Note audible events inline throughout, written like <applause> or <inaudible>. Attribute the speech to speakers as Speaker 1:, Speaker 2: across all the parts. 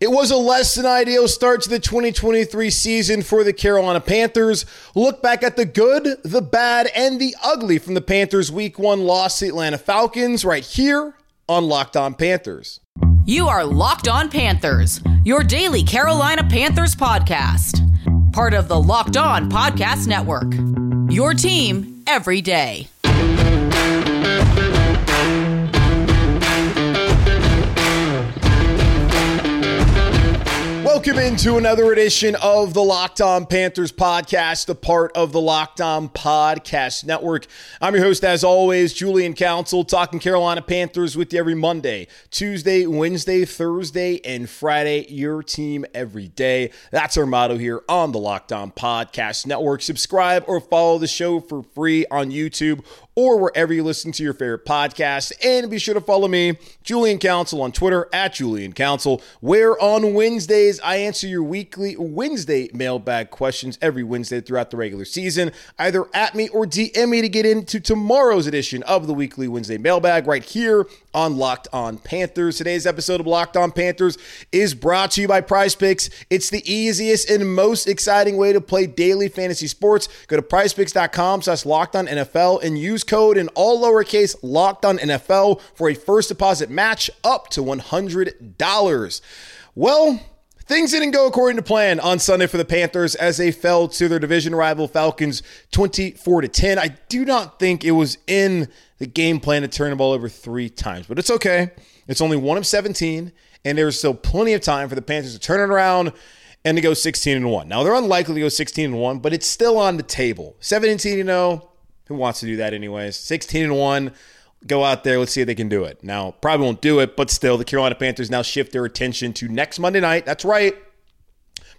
Speaker 1: It was a less than ideal start to the 2023 season for the Carolina Panthers. Look back at the good, the bad, and the ugly from the Panthers' week one loss to Atlanta Falcons right here on Locked On Panthers.
Speaker 2: You are Locked On Panthers, your daily Carolina Panthers podcast. Part of the Locked On Podcast Network. Your team every day.
Speaker 1: Welcome into another edition of the Locked On Panthers podcast, a part of the Locked On Podcast Network. I'm your host, as always, Julian Council, talking Carolina Panthers with you every Monday, Tuesday, Wednesday, Thursday, and Friday. Your team every day. That's our motto here on the Locked On Podcast Network. Subscribe or follow the show for free on YouTube or wherever you listen to your favorite podcast. And be sure to follow me, Julian Council, on Twitter at Julian Council, where on Wednesdays I answer your weekly Wednesday mailbag questions every Wednesday throughout the regular season. Either at me or DM me to get into tomorrow's edition of the weekly Wednesday mailbag right here on Locked On Panthers. Today's episode of Locked On Panthers is brought to you by Prize Picks. It's the easiest and most exciting way to play daily fantasy sports. Go to prizepicks.com slash locked on NFL and use code in all lowercase locked on NFL for a first deposit match up to $100. Well, Things didn't go according to plan on Sunday for the Panthers as they fell to their division rival Falcons 24 to 10. I do not think it was in the game plan to turn the ball over three times, but it's okay. It's only one of 17, and there's still plenty of time for the Panthers to turn it around and to go 16 and 1. Now, they're unlikely to go 16 and 1, but it's still on the table. 17 and 0, who wants to do that anyways? 16 and 1 go out there. Let's see if they can do it. Now, probably won't do it, but still, the Carolina Panthers now shift their attention to next Monday night. That's right.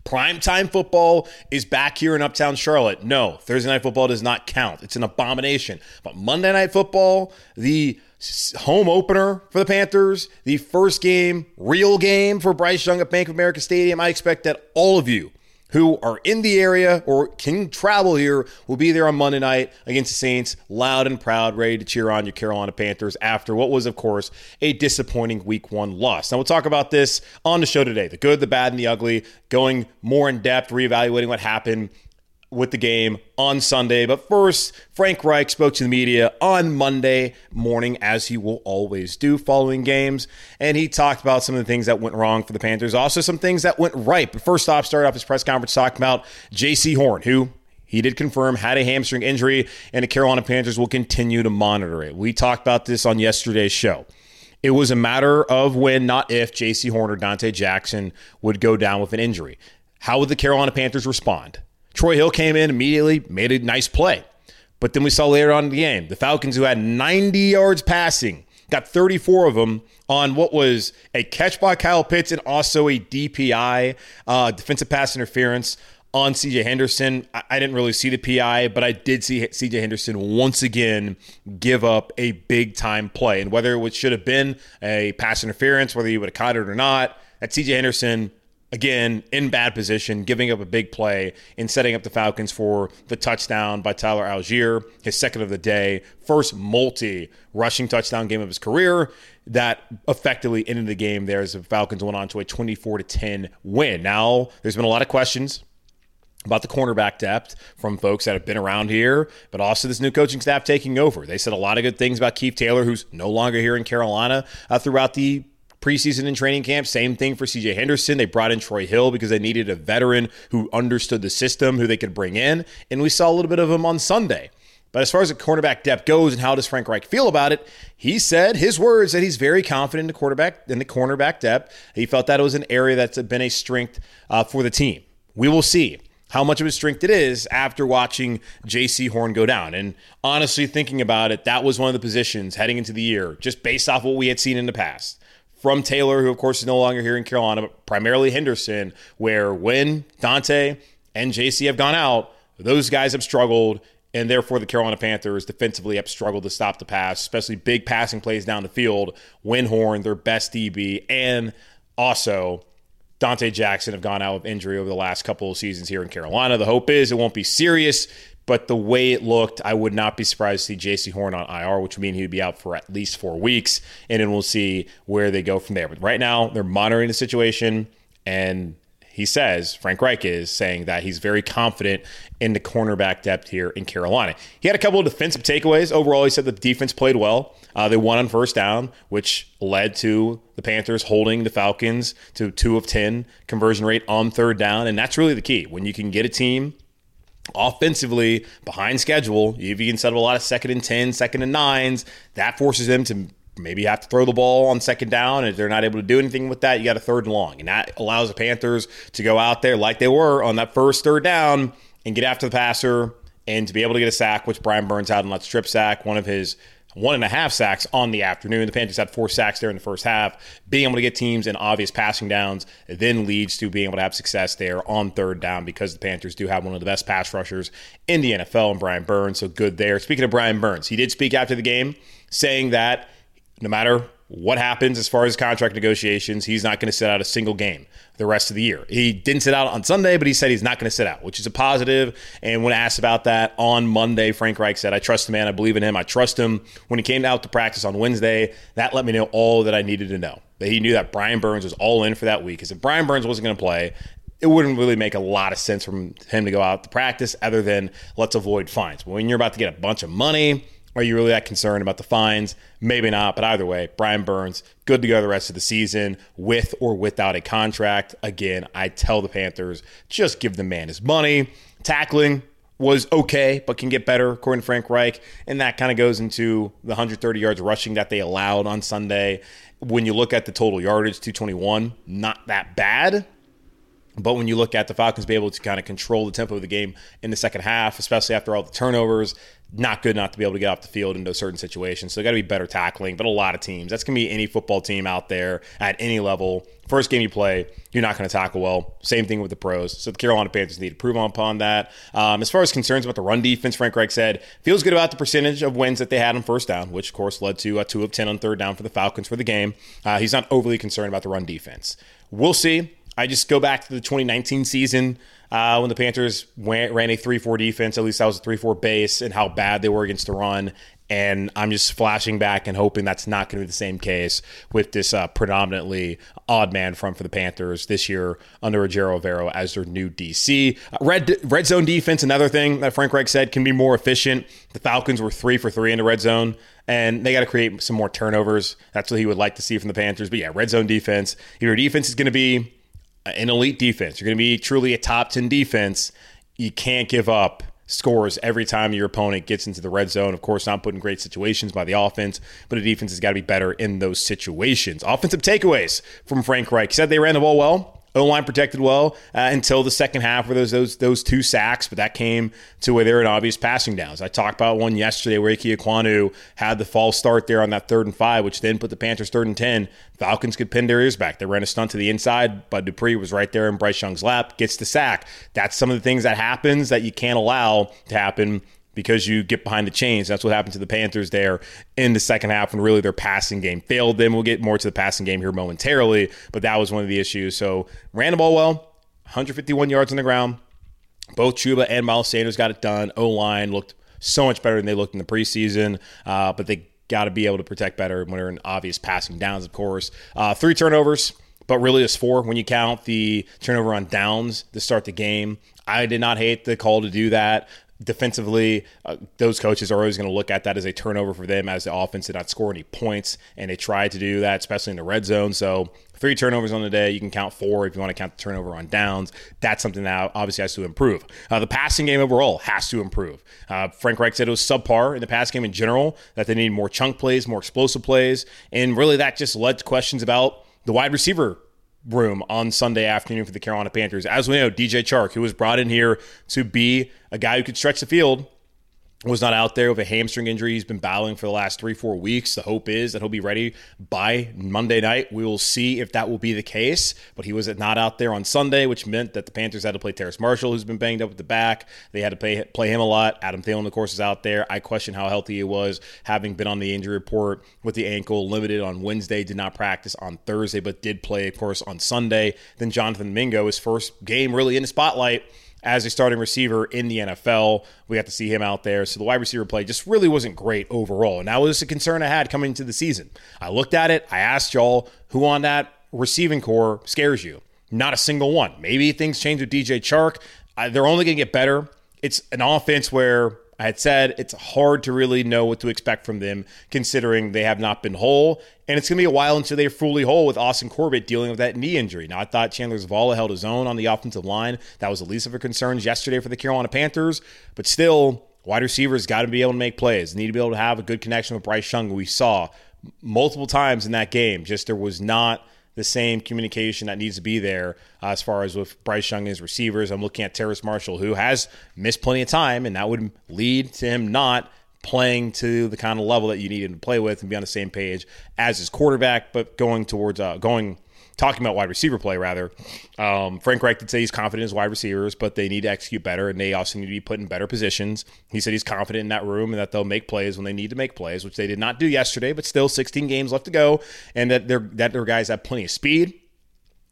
Speaker 1: Primetime football is back here in Uptown Charlotte. No, Thursday night football does not count. It's an abomination. But Monday night football, the home opener for the Panthers, the first game, real game for Bryce Young at Bank of America Stadium, I expect that all of you who are in the area or can travel here will be there on Monday night against the Saints, loud and proud, ready to cheer on your Carolina Panthers after what was, of course, a disappointing week one loss. Now, we'll talk about this on the show today the good, the bad, and the ugly, going more in depth, reevaluating what happened with the game on Sunday. But first, Frank Reich spoke to the media on Monday morning, as he will always do following games. And he talked about some of the things that went wrong for the Panthers, also some things that went right. But first off, started off his press conference talking about Jaycee Horn, who he did confirm had a hamstring injury, and the Carolina Panthers will continue to monitor it. We talked about this on yesterday's show. It was a matter of when, not if, Jaycee Horn or Donte Jackson would go down with an injury. How would the Carolina Panthers respond? Troy Hill came in immediately, made a nice play. But then we saw later on in the game, the Falcons, who had 90 yards passing, got 34 of them on what was a catch by Kyle Pitts and also a DPI, uh, defensive pass interference on CJ Henderson. I, I didn't really see the PI, but I did see CJ Henderson once again give up a big time play. And whether it should have been a pass interference, whether he would have caught it or not, that CJ Henderson again in bad position, giving up a big play and setting up the Falcons for the touchdown by Tyler Allgeier, his second of the day, first multi rushing touchdown game of his career that effectively ended the game there as the Falcons went on to a 24 to 10 win. Now, there's been a lot of questions about the cornerback depth from folks that have been around here, but also this new coaching staff taking over. They said a lot of good things about Keith Taylor, who's no longer here in Carolina, uh, throughout the preseason and training camp. Same thing for CJ Henderson. They brought in Troy Hill because they needed a veteran who understood the system, who they could bring in. And we saw a little bit of him on Sunday. But as far as the cornerback depth goes and how does Frank Reich feel about it, he said his words that he's very confident in the quarterback in the cornerback depth. He felt that it was an area that's been a strength uh, for the team. We will see how much of a strength it is after watching Jaycee Horn go down. And honestly, thinking about it, that was one of the positions heading into the year, just based off what we had seen in the past from Taylor, who of course is no longer here in Carolina, but primarily Henderson, where when Donte and JC have gone out, those guys have struggled, and therefore the Carolina Panthers defensively have struggled to stop the pass, especially big passing plays down the field. Winhorn, their best DB, and also Donte Jackson have gone out with injury over the last couple of seasons here in Carolina. The hope is it won't be serious. But the way it looked, I would not be surprised to see Jaycee Horn on IR, which would mean he'd be out for at least four weeks. And then we'll see where they go from there. But right now, they're monitoring the situation And he says, Frank Reich is saying that he's very confident in the cornerback depth here in Carolina. He had a couple of defensive takeaways. Overall, he said the defense played well. Uh, they won on first down, which led to the Panthers holding the Falcons to two of 10 conversion rate on third down. And that's really the key. When you can get a team offensively behind schedule, if you can set up a lot of second and 10, second and nines, that forces them to maybe have to throw the ball on second down. And if they're not able to do anything with that, you got a third and long. And that allows the Panthers to go out there like they were on that first third down and get after the passer and to be able to get a sack, which Brian Burns had on that strip sack, one of his one and a half sacks on the afternoon. The Panthers had four sacks there in the first half. Being able to get teams in obvious passing downs then leads to being able to have success there on third down because the Panthers do have one of the best pass rushers in the NFL and Brian Burns. So good there. Speaking of Brian Burns, he did speak after the game saying that no matter what happens as far as contract negotiations, he's not going to sit out a single game the rest of the year. He didn't sit out on Sunday, but he said he's not going to sit out, which is a positive. And when asked about that on Monday, Frank Reich said, I trust the man. I believe in him. I trust him. When he came out to practice on Wednesday, that let me know all that I needed to know. That he knew that Brian Burns was all in for that week. Because if Brian Burns wasn't going to play, it wouldn't really make a lot of sense for him to go out to practice other than let's avoid fines. When you're about to get a bunch of money, are you really that concerned about the fines? Maybe not, but either way, Brian Burns, good to go the rest of the season with or without a contract. Again, I tell the Panthers, just give the man his money. Tackling was okay, but can get better, according to Frank Reich. And that kind of goes into the 130 yards rushing that they allowed on Sunday. When you look at the total yardage, 221, not that bad. But when you look at the Falcons be able to kind of control the tempo of the game in the second half, especially after all the turnovers, not good not to be able to get off the field into certain situations. So they got to be better tackling. But a lot of teams, that's going to be any football team out there at any level. First game you play, you're not going to tackle well. Same thing with the pros. So the Carolina Panthers need to prove upon that. Um, as far as concerns about the run defense, Frank Reich said feels good about the percentage of wins that they had on first down, which of course led to a two of ten on third down for the Falcons for the game. Uh, he's not overly concerned about the run defense. We'll see. I just go back to the 2019 season uh, when the Panthers ran a 3 4 defense. At least that was a 3 4 base and how bad they were against the run. And I'm just flashing back and hoping that's not going to be the same case with this uh, predominantly odd man front for the Panthers this year under Ejiro Evero as their new DC. Uh, red red zone defense, another thing that Frank Reich said can be more efficient. The Falcons were three for three in the red zone, and they got to create some more turnovers. That's what he would like to see from the Panthers. But yeah, red zone defense. If your defense is going to be an elite defense, you're going to be truly a top 10 defense, you can't give up scores every time your opponent gets into the red zone. Of course, not put in great situations by the offense, but the defense has got to be better in those situations. Offensive takeaways from Frank Reich. Said they ran the ball well. O line protected well uh, until the second half where those those those two sacks, but that came to where they were in obvious passing downs. I talked about one yesterday where Ickey Ekwonu had the false start there on that third and five, which then put the Panthers third and ten. Falcons could pin their ears back. They ran a stunt to the inside, but Dupree was right there in Bryce Young's lap, gets the sack. That's some of the things that happens that you can't allow to happen because you get behind the chains. That's what happened to the Panthers there in the second half when really their passing game failed them. We'll get more to the passing game here momentarily, but that was one of the issues. So ran the ball well, 151 yards on the ground. Both Chuba and Miles Sanders got it done. O line looked so much better than they looked in the preseason, uh, but they got to be able to protect better when they're in obvious passing downs, of course. Uh, three turnovers but really it's four when you count the turnover on downs to start the game. I did not hate the call to do that defensively, uh, those coaches are always going to look at that as a turnover for them as the offense did not score any points, and they tried to do that, especially in the red zone. So three turnovers on the day. You can count four if you want to count the turnover on downs. That's something that obviously has to improve. Uh, the passing game overall has to improve. Uh, Frank Reich said it was subpar in the pass game in general, that they need more chunk plays, more explosive plays, and really that just led to questions about the wide receiver room on Sunday afternoon for the Carolina Panthers. As we know, DJ Chark, who was brought in here to be a guy who could stretch the field, was not out there with a hamstring injury. He's been battling for the last three, four weeks. The hope is that he'll be ready by Monday night. We will see if that will be the case. But he was not out there on Sunday, which meant that the Panthers had to play Terrace Marshall, who's been banged up at the back. They had to play, play him a lot. Adam Thielen, of course, is out there. I question how healthy he was, having been on the injury report with the ankle, limited on Wednesday, did not practice on Thursday, but did play, of course, on Sunday. Then Jonathan Mingo, his first game really in the spotlight as a starting receiver in the NFL. We got to see him out there. So the wide receiver play just really wasn't great overall. And that was a concern I had coming into the season. I looked at it, I asked y'all who on that receiving corps scares you. Not a single one. Maybe things change with DJ Chark. Uh, they're only going to get better. It's an offense where I had said it's hard to really know what to expect from them considering they have not been whole. And it's going to be a while until they're fully whole with Austin Corbett dealing with that knee injury. Now, I thought Chandler Zavala held his own on the offensive line. That was the least of her concerns yesterday for the Carolina Panthers. But still, wide receivers got to be able to make plays. They need to be able to have a good connection with Bryce Young. We saw multiple times in that game, just there was not – the same communication that needs to be there uh, as far as with Bryce Young and his receivers. I'm looking at Terrace Marshall, who has missed plenty of time, and that would lead to him not playing to the kind of level that you need him to play with and be on the same page as his quarterback, but going towards uh, going – talking about wide receiver play, rather, um, Frank Reich did say he's confident in his wide receivers, but they need to execute better and they also need to be put in better positions. He said he's confident in that room and that they'll make plays when they need to make plays, which they did not do yesterday, but still 16 games left to go, and that their that their guys have plenty of speed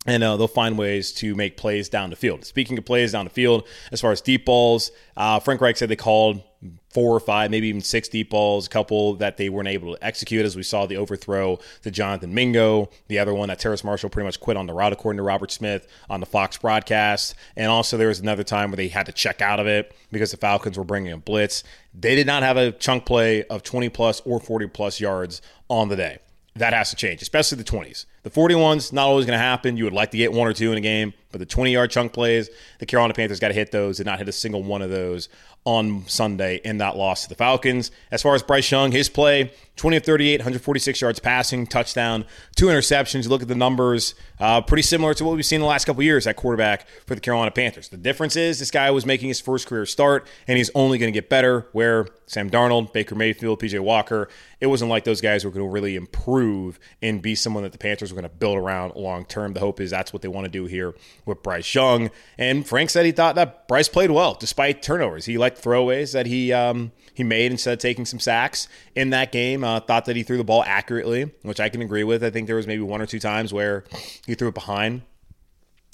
Speaker 1: and uh, they'll find ways to make plays down the field. Speaking of plays down the field, as far as deep balls, uh, Frank Reich said they called four or five, maybe even six deep balls, a couple that they weren't able to execute, as we saw the overthrow to Jonathan Mingo, the other one that Terrace Marshall pretty much quit on the route, according to Robert Smith on the Fox broadcast. And also, there was another time where they had to check out of it because the Falcons were bringing a blitz. They did not have a chunk play of 20 plus or 40 plus yards on the day. That has to change, especially the 20s. The 41's not always going to happen. You would like to get one or two in a game, but the 20 yard chunk plays, the Carolina Panthers got to hit those. Did not hit a single one of those on Sunday in that loss to the Falcons. As far as Bryce Young, his play 20 of 38, 146 yards passing, touchdown, two interceptions. You look at the numbers, uh, pretty similar to what we've seen the last couple years at quarterback for the Carolina Panthers. The difference is this guy was making his first career start, and he's only going to get better. Where Sam Darnold, Baker Mayfield, PJ Walker, it wasn't like those guys were going to really improve and be someone that the Panthers were going to build around long term. The hope is that's what they want to do here with Bryce Young. And Frank said he thought that Bryce played well despite turnovers. He liked throwaways that he um, he made instead of taking some sacks in that game. Uh, thought that he threw the ball accurately, which I can agree with. I think there was maybe one or two times where he threw it behind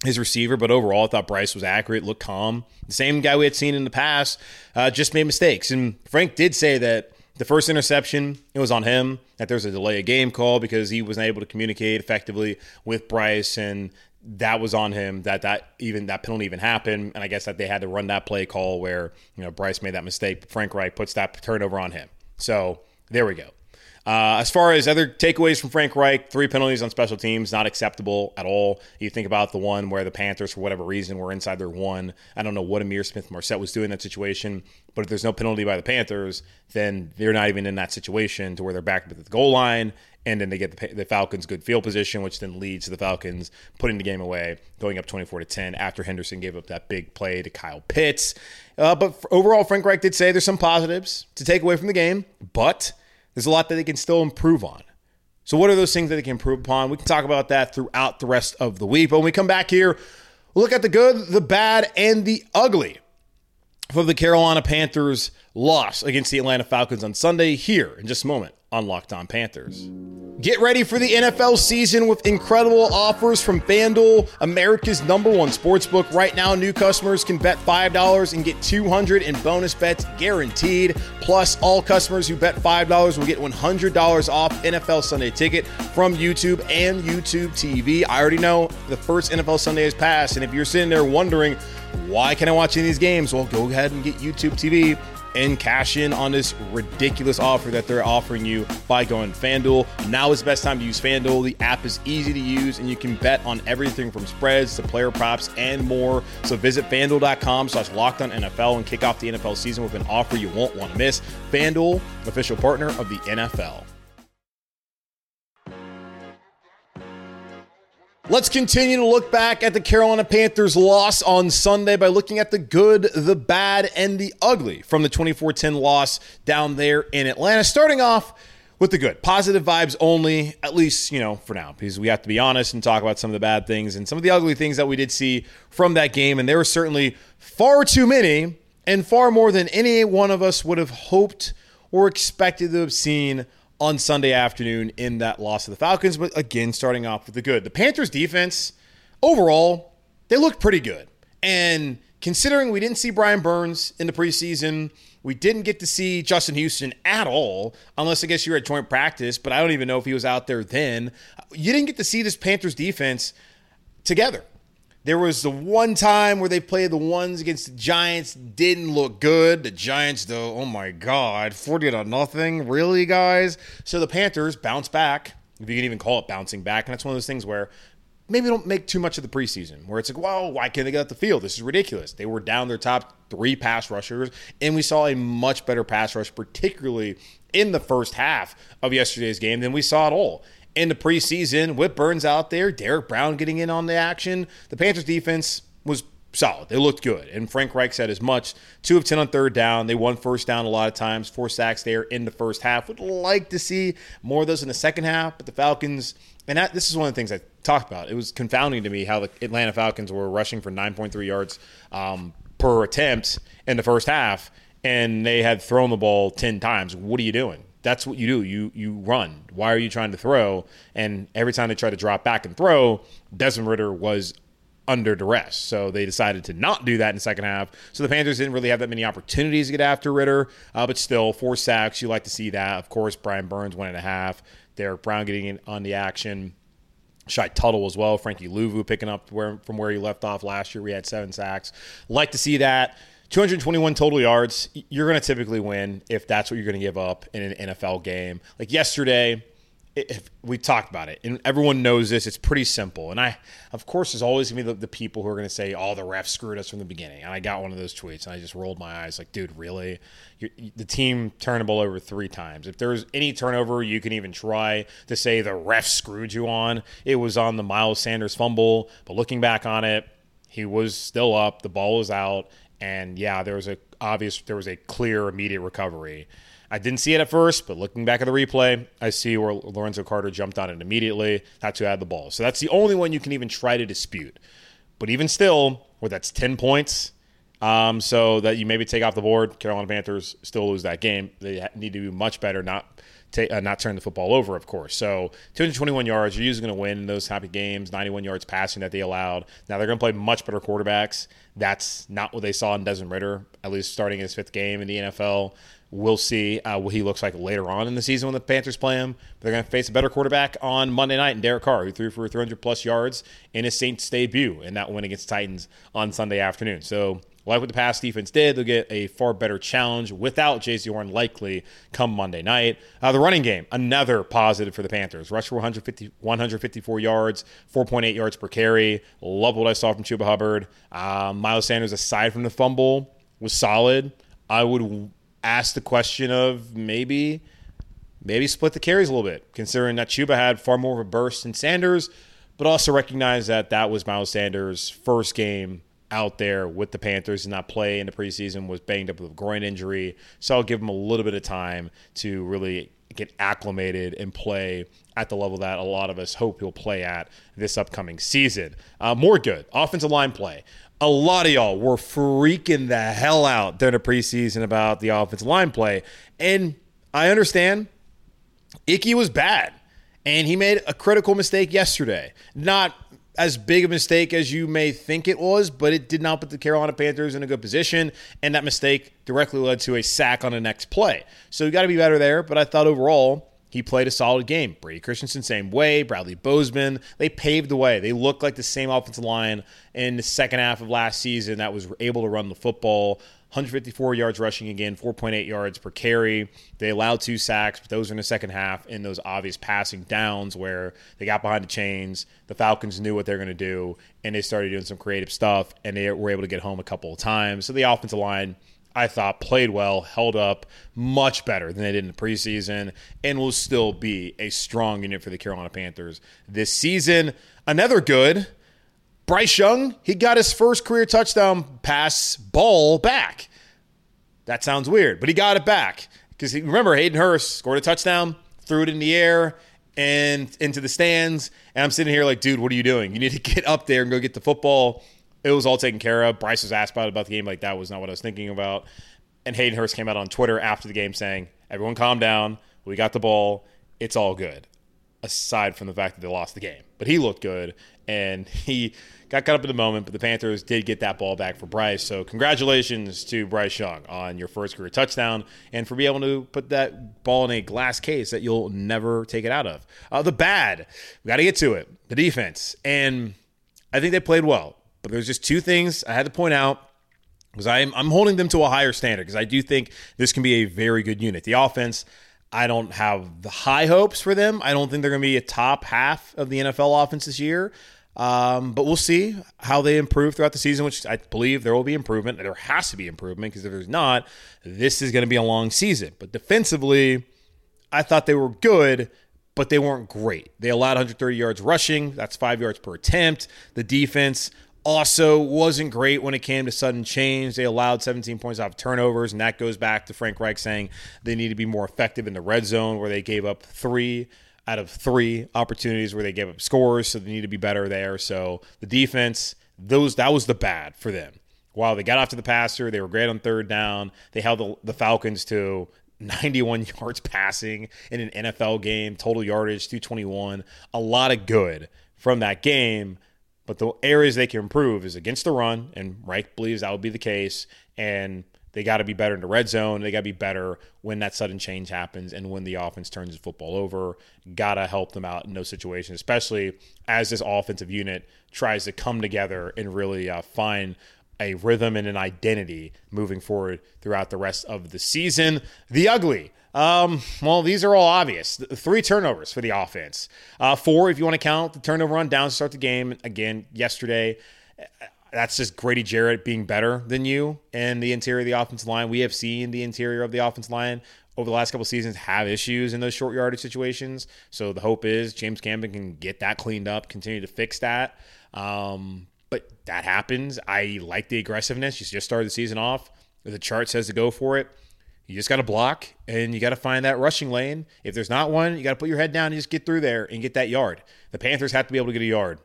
Speaker 1: his receiver, but overall, I thought Bryce was accurate, looked calm. The same guy we had seen in the past, uh, just made mistakes. And Frank did say that the first interception, it was on him, that there was a delay of game call because he wasn't able to communicate effectively with Bryce and that was on him that that even that penalty even happened. And i guess that they had to run that play call where you know bryce made that mistake. Frank reich puts that turnover on him. So there we go. Uh, as far as other takeaways from Frank Reich, three penalties on special teams, not acceptable at all. You think about the one where the Panthers, for whatever reason, were inside their one. I don't know what Ihmir Smith Marsette was doing in that situation, but if there's no penalty by the Panthers, then they're not even in that situation to where they're back at the goal line and then they get the, the, Falcons good field position, which then leads to the Falcons putting the game away, going up 24 to 10 after Henderson gave up that big play to Kyle Pitts. Uh, but overall, Frank Reich did say there's some positives to take away from the game, but there's a lot that they can still improve on. So, what are those things that they can improve upon? We can talk about that throughout the rest of the week. But when we come back here, we'll look at the good, the bad, and the ugly for the Carolina Panthers' loss against the Atlanta Falcons on Sunday here in just a moment on Locked On Panthers. Get ready for the NFL season with incredible offers from FanDuel, America's number one sportsbook. Right now, new customers can bet $5 and get 200 in bonus bets guaranteed. Plus, all customers who bet $5 will get $100 off NFL Sunday ticket from YouTube and YouTube TV. I already know the first NFL Sunday has passed, and if you're sitting there wondering, why can I watch any of these games? Well, go ahead and get YouTube TV and cash in on this ridiculous offer that they're offering you by going FanDuel. Now is the best time to use FanDuel. The app is easy to use and you can bet on everything from spreads to player props and more. So visit fanduel.com slash locked on NFL and kick off the NFL season with an offer you won't want to miss. FanDuel, official partner of the NFL. Let's continue to look back at the Carolina Panthers' loss on Sunday by looking at the good, the bad, and the ugly from the 24 10 loss down there in Atlanta. Starting off with the good, positive vibes only, at least, you know, for now, because we have to be honest and talk about some of the bad things and some of the ugly things that we did see from that game. And there were certainly far too many and far more than any one of us would have hoped or expected to have seen on Sunday afternoon in that loss to the Falcons. But again, starting off with the good. The Panthers defense, overall, they looked pretty good. And considering we didn't see Brian Burns in the preseason, we didn't get to see Justin Houston at all, unless I guess you were at joint practice, but I don't even know if he was out there then. You didn't get to see this Panthers defense together. There was the one time where they played the ones against the Giants, didn't look good. The Giants, though, oh my God, 40 to nothing. Really, guys? So the Panthers bounce back, if you can even call it bouncing back. And that's one of those things where maybe don't make too much of the preseason, where it's like, well, why can't they get out the field? This is ridiculous. They were down their top three pass rushers, and we saw a much better pass rush, particularly in the first half of yesterday's game than we saw at all in the preseason with Burns out there, Derrick Brown getting in on the action. The Panthers defense was solid. They looked good. And Frank Reich said as much. Two of 10 on third down. They won first down a lot of times. Four sacks there in the first half. Would like to see more of those in the second half, but the Falcons, and that, this is one of the things I talked about. It was confounding to me how the Atlanta Falcons were rushing for 9.3 yards um, per attempt in the first half, and they had thrown the ball 10 times. What are you doing? That's what you do. You you run. Why are you trying to throw? And every time they try to drop back and throw, Desmond Ridder was under duress. So they decided to not do that in the second half. So the Panthers didn't really have that many opportunities to get after Ridder, uh, but still, four sacks. You like to see that. Of course, Brian Burns, one and a half. Derrick Brown getting in on the action. Shy Tuttle as well. Frankie Luvu picking up where, from where he left off last year. We had seven sacks. Like to see that. 221 total yards. You're going to typically win if that's what you're going to give up in an NFL game. Like yesterday, if we talked about it, and everyone knows this. It's pretty simple. And I, of course, there's always going to be the, the, people who are going to say, "Oh, the refs screwed us from the beginning." And I got one of those tweets, and I just rolled my eyes, like, "Dude, really? You're, the team turned the ball over three times. If there's any turnover, you can even try to say the refs screwed you on. It was on the Miles Sanders fumble, but looking back on it, he was still up. The ball was out, and yeah, there was a obvious, there was a clear immediate recovery. I didn't see it at first, but looking back at the replay, I see where Lorenzo Carter jumped on it immediately. That's who had the ball. So that's the only one you can even try to dispute. But even still, where that's 10 points, um, so that you maybe take off the board, Carolina Panthers still lose that game. They need to do much better, not take, uh, not turn the football over, of course. So 221 yards, you're usually going to win in those happy games. 91 yards passing that they allowed. Now they're going to play much better quarterbacks. That's not what they saw in Desmond Ridder, at least starting his fifth game in the NFL. We'll see uh, what he looks like later on in the season when the Panthers play him. They're going to face a better quarterback on Monday night in Derek Carr, who threw for 300 plus yards in his Saints debut in that win against Titans on Sunday afternoon. So like what the pass defense did, they'll get a far better challenge without Jaycee Horn likely come Monday night. Uh, the running game, another positive for the Panthers. Rush for 150, 154 yards, 4.8 yards per carry. Love what I saw from Chuba Hubbard. Uh, Miles Sanders, aside from the fumble, was solid. I would ask the question of maybe maybe split the carries a little bit, considering that Chuba had far more of a burst than Sanders, but also recognize that that was Miles Sanders' first game out there with the Panthers and not play in the preseason, was banged up with a groin injury. So I'll give him a little bit of time to really get acclimated and play at the level that a lot of us hope he'll play at this upcoming season. Uh, more good offensive line play. A lot of y'all were freaking the hell out during the preseason about the offensive line play. And I understand Ickey was bad. And he made a critical mistake yesterday. Not as big a mistake as you may think it was, but it did not put the Carolina Panthers in a good position. And that mistake directly led to a sack on the next play. So you got to be better there. But I thought overall, he played a solid game. Brady Christensen, same way. Bradley Bozeman, they paved the way. They looked like the same offensive line in the second half of last season that was able to run the football. 154 yards rushing again, 4.8 yards per carry. They allowed two sacks, but those were in the second half in those obvious passing downs where they got behind the chains. The Falcons knew what they're going to do, and they started doing some creative stuff, and they were able to get home a couple of times. So the offensive line, I thought, played well, held up much better than they did in the preseason, and will still be a strong unit for the Carolina Panthers this season. Another good Bryce Young, he got his first career touchdown pass ball back. That sounds weird, but he got it back because remember Hayden Hurst scored a touchdown, threw it in the air and into the stands, and I'm sitting here like, dude, what are you doing? You need to <laughs> get up there and go get the football. It was all taken care of. Bryce was asked about about the game, like that was not what I was thinking about. And Hayden Hurst came out on Twitter after the game saying, "Everyone, calm down. We got the ball. It's all good." Aside from the fact that they lost the game, but he looked good, and <laughs> he got caught up in the moment, but the Panthers did get that ball back for Bryce. So congratulations to Bryce Young on your first career touchdown and for being able to put that ball in a glass case that you'll never take it out of. Uh, the bad, we got to get to it. The defense, and I think they played well. But there's just two things I had to point out because I'm, I'm holding them to a higher standard because I do think this can be a very good unit. The offense, I don't have the high hopes for them. I don't think they're going to be a top half of the NFL offense this year. Um, but we'll see how they improve throughout the season, which I believe there will be improvement. There has to be improvement because if there's not, this is going to be a long season. But defensively, I thought they were good, but they weren't great. They allowed 130 yards rushing. That's five yards per attempt. The defense also wasn't great when it came to sudden change. They allowed 17 points off turnovers, and that goes back to Frank Reich saying they need to be more effective in the red zone, where they gave up three out of three opportunities where they gave up scores, so they need to be better there. So the defense, those that was the bad for them. While they got off to the passer, they were great on third down. They held the, the Falcons to 91 <laughs> yards passing in an NFL game, total yardage 221. A lot of good from that game. But the areas they can improve is against the run, and Reich believes that will be the case. And they got to be better in the red zone. They got to be better when that sudden change happens and when the offense turns the football over. Got to help them out in those situations, especially as this offensive unit tries to come together and really uh, find a rhythm and an identity moving forward throughout the rest of the season. The ugly. Um, well, these are all obvious. Three turnovers for the offense. Uh, four, if you want to count the turnover on down to start the game. Again, yesterday, that's just Grady Jarrett being better than you in the interior of the offensive line. We have seen the interior of the offensive line over the last couple seasons have issues in those short yardage situations. So the hope is James Campen can get that cleaned up, continue to fix that. Um, but that happens. I like the aggressiveness. You just started the season off. The chart says to go for it. You just got to block and you got to find that rushing lane. If there's not one, you got to put your head down and just get through there and get that yard. The Panthers have to be able to get a yard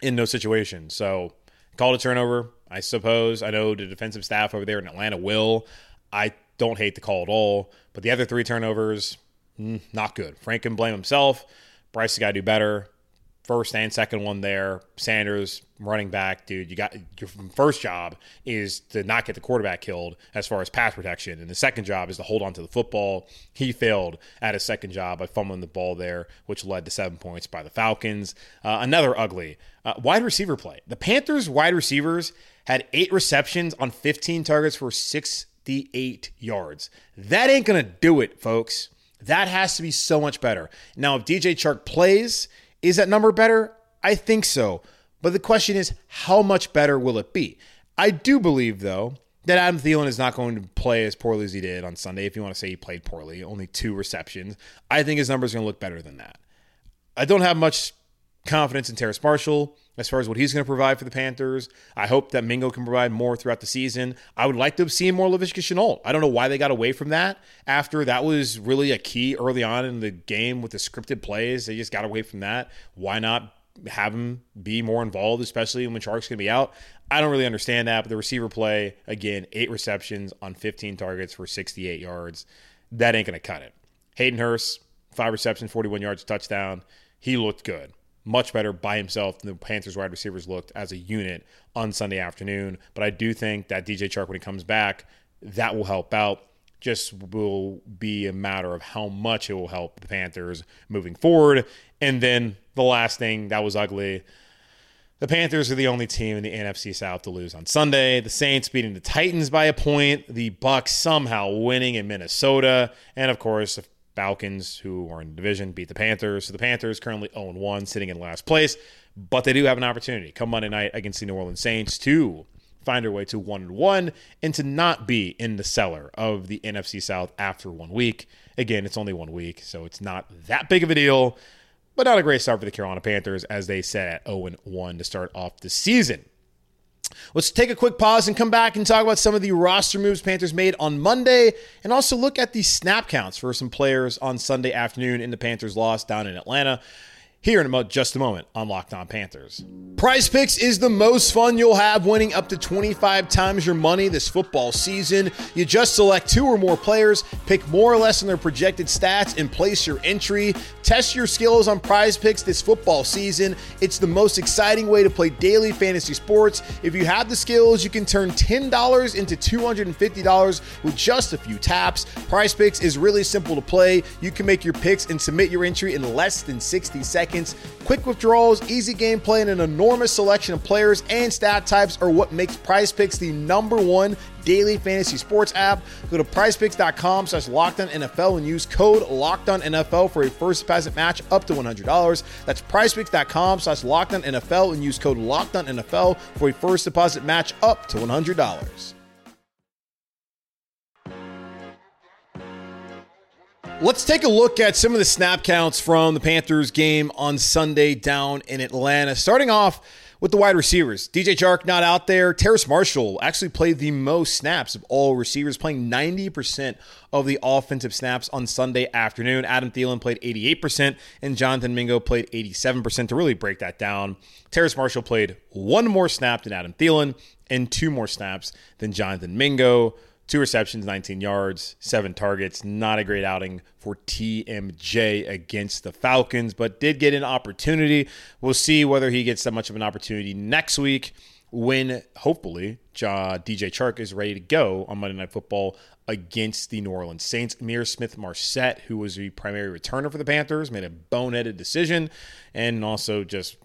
Speaker 1: in those situations. So call it a turnover, I suppose. I know the defensive staff over there in Atlanta will. I don't hate the call at all. But the other three turnovers, mm, not good. Frank can blame himself. Bryce has got to do better first and second one there. Sanders running back, dude. You got your first job is to not get the quarterback killed as far as pass protection, and the second job is to hold on to the football. He failed at his second job by fumbling the ball there, which led to seven points by the Falcons. Uh, another ugly uh, wide receiver play. The Panthers wide receivers had eight receptions on 15 targets for 68 yards. That ain't gonna do it, folks. That has to be so much better. Now, if DJ Chark plays is that number better? I think so. But the question is, how much better will it be? I do believe, though, that Adam Thielen is not going to play as poorly as he did on Sunday. If you want to say he played poorly, only two receptions, I think his numbers are going to look better than that. I don't have much confidence in Terrace Marshall as far as what he's going to provide for the Panthers. I hope that Mingo can provide more throughout the season. I would like to have seen more Laviska Shenault. I don't know why they got away from that after that was really a key early on in the game with the scripted plays. They just got away from that. Why not have him be more involved, especially when Chark's going to be out? I don't really understand that, but the receiver play, again, eight receptions on 15 targets for 68 yards. That ain't going to cut it. Hayden Hurst, five receptions, 41 yards, touchdown. He looked good much better by himself than the Panthers wide receivers looked as a unit on Sunday afternoon. But I do think that DJ Chark, when he comes back, that will help out. Just will be a matter of how much it will help the Panthers moving forward. And then the last thing that was ugly. The Panthers are the only team in the NFC South to lose on Sunday. The Saints beating the Titans by a point. The Bucs somehow winning in Minnesota, and of course, Falcons, who are in division, beat the Panthers. So the Panthers currently 0 1, sitting in last place, but they do have an opportunity come Monday night against the New Orleans Saints to find their way to 1 1 and to not be in the cellar of the NFC South after one week. Again, it's only one week, so it's not that big of a deal, but not a great start for the Carolina Panthers as they set at 0 1 to start off the season. Let's take a quick pause and come back and talk about some of the roster moves Panthers made on Monday and also look at the snap counts for some players on Sunday afternoon in the Panthers' loss down in Atlanta here in just a moment on Locked On Panthers. Prize Picks is the most fun you'll have winning up to 25 times your money this football season. You just select two or more players, pick more or less on their projected stats, and place your entry. Test your skills on Prize Picks this football season. It's the most exciting way to play daily fantasy sports. If you have the skills, you can turn $10 into $250 with just a few taps. Prize Picks is really simple to play. You can make your picks and submit your entry in less than 60 seconds seconds. Quick withdrawals, easy gameplay, and an enormous selection of players and stat types are what makes Prize Picks the number one daily fantasy sports app. Go to prizepicks.com slash NFL and use code NFL for a first deposit match up to $100. That's prizepicks.com slash NFL and use code NFL for a first deposit match up to $100. Let's take a look at some of the snap counts from the Panthers game on Sunday down in Atlanta. Starting off with the wide receivers. DJ Chark not out there. Terrace Marshall actually played the most snaps of all receivers, playing 90% of the offensive snaps on Sunday afternoon. Adam Thielen played 88%, and Jonathan Mingo played 87%. To really break that down, Terrace Marshall played one more snap than Adam Thielen and two more snaps than Jonathan Mingo. Two receptions, 19 yards, seven targets. Not a great outing for TMJ against the Falcons, but did get an opportunity. We'll see whether he gets that much of an opportunity next week when hopefully DJ Chark is ready to go on Monday Night Football against the New Orleans Saints. Ihmir Smith-Marsette, who was the primary returner for the Panthers, made a boneheaded decision and also just.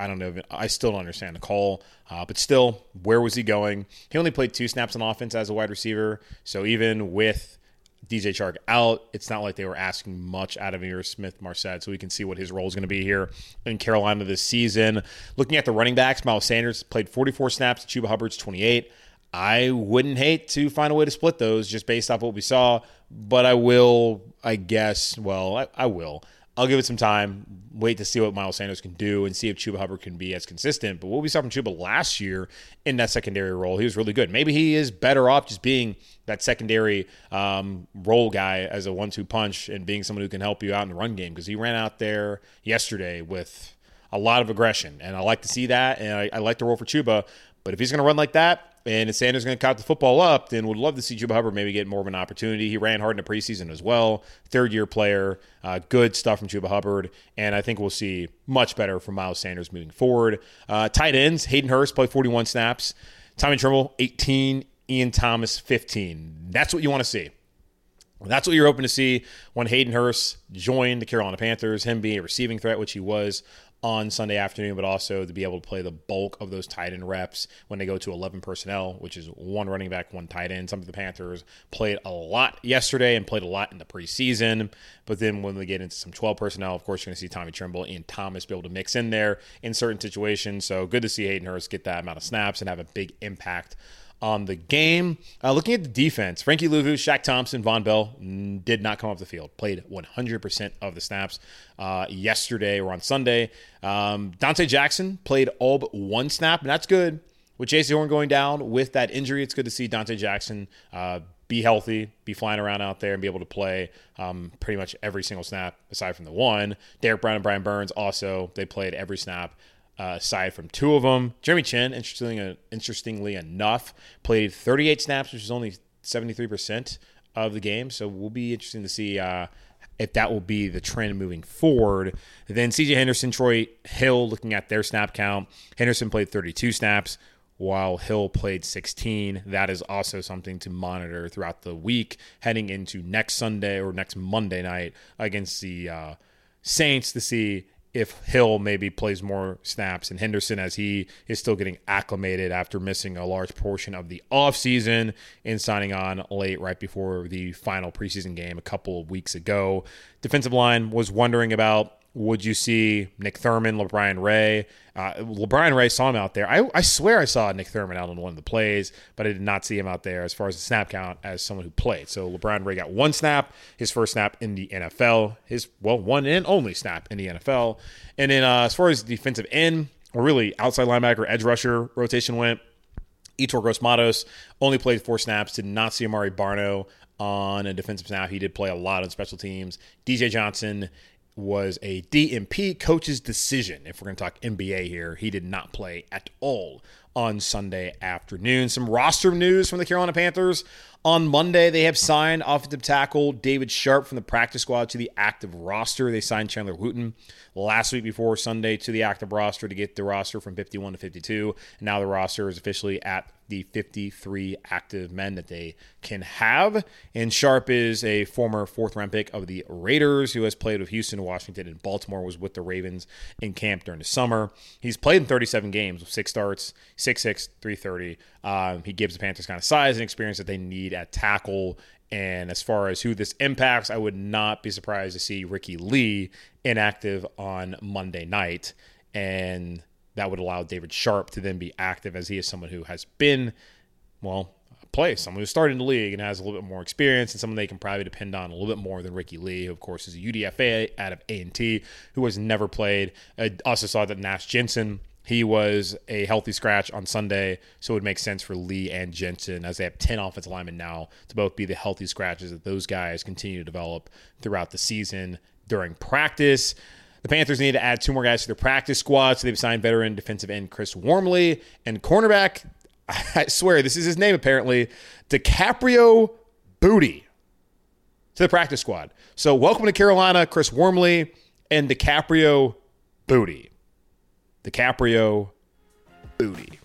Speaker 1: I don't know. I still don't understand the call. Uh, but still, where was he going? He only played two snaps on offense as a wide receiver. So even with DJ Chark out, it's not like they were asking much out of Ihmir Smith-Marsette. So we can see what his role is going to be here in Carolina this season. Looking at the running backs, Miles Sanders played 44 snaps, Chuba Hubbard's 28. I wouldn't hate to find a way to split those just based off what we saw, but I will, I guess, well, I, I will. I'll give it some time, wait to see what Miles Sanders can do, and see if Chuba Hubbard can be as consistent. But what we saw from Chuba last year in that secondary role, he was really good. Maybe he is better off just being that secondary um, role guy as a one-two punch and being someone who can help you out in the run game because he ran out there yesterday with a lot of aggression, and I like to see that, and I, I like the role for Chuba. But if he's going to run like that, and if Sanders is going to cut the football up, then would love to see Chuba Hubbard maybe get more of an opportunity. He ran hard in the preseason as well. Third year player, uh, good stuff from Chuba Hubbard, and I think we'll see much better from Miles Sanders moving forward. Uh, tight ends, Hayden Hurst played 41 snaps, Tommy Tremble 18, Ian Thomas 15. That's what you want to see. That's what you're hoping to see when Hayden Hurst joined the Carolina Panthers, him being a receiving threat, which he was on Sunday afternoon, but also to be able to play the bulk of those tight end reps when they go to 11 personnel, which is one running back, one tight end. Some of the Panthers played a lot yesterday and played a lot in the preseason. But then when we get into some 12 personnel, of course, you're going to see Tommy Tremble and Thomas be able to mix in there in certain situations. So good to see Hayden Hurst get that amount of snaps and have a big impact on the game. Uh, looking at the defense, Frankie Luvu, Shaq Thompson, Vonn Bell did not come off the field. Played 100% of the snaps uh, yesterday or on Sunday. Um, Donte Jackson played all but one snap, and that's good. With Jaycee Horn going down with that injury, it's good to see Donte Jackson uh, be healthy, be flying around out there, and be able to play um, pretty much every single snap aside from the one. Derrick Brown and Brian Burns also, they played every snap uh, aside from two of them. Jeremy Chinn, interestingly, uh, interestingly enough, played 38 snaps, which is only 73% of the game. So we'll be interesting to see uh, if that will be the trend moving forward. Then CJ Henderson, Troy Hill, looking at their snap count. Henderson played 32 snaps, while Hill played 16. That is also something to monitor throughout the week heading into next Sunday or next Monday night against the uh, Saints to see if Hill maybe plays more snaps and Henderson as he is still getting acclimated after missing a large portion of the offseason and signing on late right before the final preseason game a couple of weeks ago. Defensive line was wondering about would you see Nick Thurman, LaBryan Ray? Uh, LaBryan Ray saw him out there. I, I swear I saw Nick Thurman out on one of the plays, but I did not see him out there as far as the snap count as someone who played. So LaBryan Ray got one snap, his first snap in the NFL, his, well, one and only snap in the NFL. And then uh, as far as defensive end, or really outside linebacker, edge rusher rotation went, Yetur Gross only played four snaps, did not see Amare Barno on a defensive snap. He did play a lot on special teams. DJ Johnson was a DNP coach's decision. If we're going to talk NBA here, he did not play at all on Sunday afternoon. Some roster news from the Carolina Panthers. On Monday, they have signed offensive tackle David Sharpe from the practice squad to the active roster. They signed Chandler Wooten last week before Sunday to the active roster to get the roster from 51 to 52. And now the roster is officially at the 53 active men that they can have. And Sharpe is a former fourth round pick of the Raiders who has played with Houston, Washington, and Baltimore, was with the Ravens in camp during the summer. He's played in 37 games with six starts, 6'6, 330. Um, he gives the Panthers kind of size and experience that they need at tackle. And as far as who this impacts, I would not be surprised to see Ricky Lee inactive on Monday night. And that would allow David Sharpe to then be active as he is someone who has been, well, play someone who's started in the league and has a little bit more experience and someone they can probably depend on a little bit more than Ricky Lee, who of course is a UDFA out of A&T, who has never played. I also saw that Nash Jensen, he was a healthy scratch on Sunday, so it would make sense for Lee and Jensen, as they have 10 offensive linemen now, to both be the healthy scratches that those guys continue to develop throughout the season during practice. The Panthers need to add two more guys to their practice squad, so they've signed veteran defensive end Chris Wormley and cornerback. <laughs> I swear this is his name apparently, DiCaprio Bootle to the practice squad. So welcome to Carolina, Chris Wormley and DiCaprio Bootle. DiCaprio Bootle.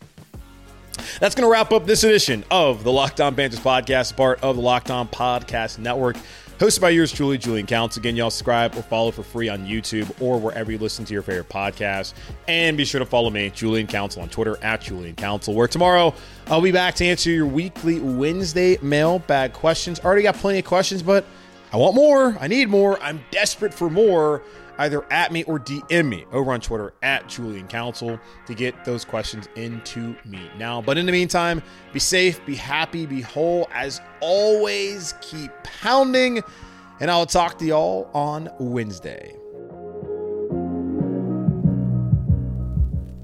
Speaker 1: That's going to wrap up this edition of the Locked On Panthers podcast, part of the Locked On Podcast Network. Hosted by yours truly, Julian Council. Again, y'all subscribe or follow for free on YouTube or wherever you listen to your favorite podcast. And be sure to follow me, Julian Council, on Twitter at Julian Council, where tomorrow I'll be back to answer your weekly Wednesday mailbag questions. Already got plenty of questions, but I want more. I need more. I'm desperate for more either at me or DM me over on Twitter at Julian Council to get those questions into me now. But in the meantime, be safe, be happy, be whole. As always, keep pounding, and I'll talk to y'all on Wednesday.